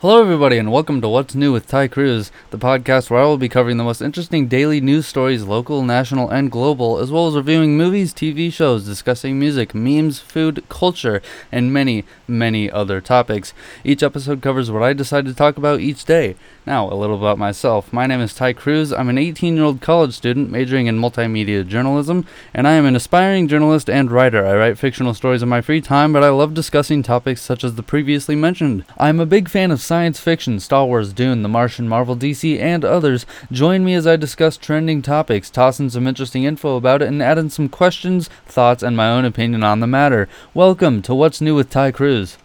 Hello, everybody, and welcome to What's New with Ty Cruz, the podcast where I will be covering the most interesting daily news stories, local, national, and global, as well as reviewing movies, TV shows, discussing music, memes, food, culture, and many, many other topics. Each episode covers what I decide to talk about each day. Now, a little about myself. My name is Ty Cruz. I'm an 18 year old college student majoring in multimedia journalism, and I am an aspiring journalist and writer. I write fictional stories in my free time, but I love discussing topics such as the previously mentioned. I'm a big fan of science fiction, Star Wars, Dune, The Martian, Marvel, DC, and others. Join me as I discuss trending topics, toss in some interesting info about it, and add in some questions, thoughts, and my own opinion on the matter. Welcome to What's New with Ty Cruz.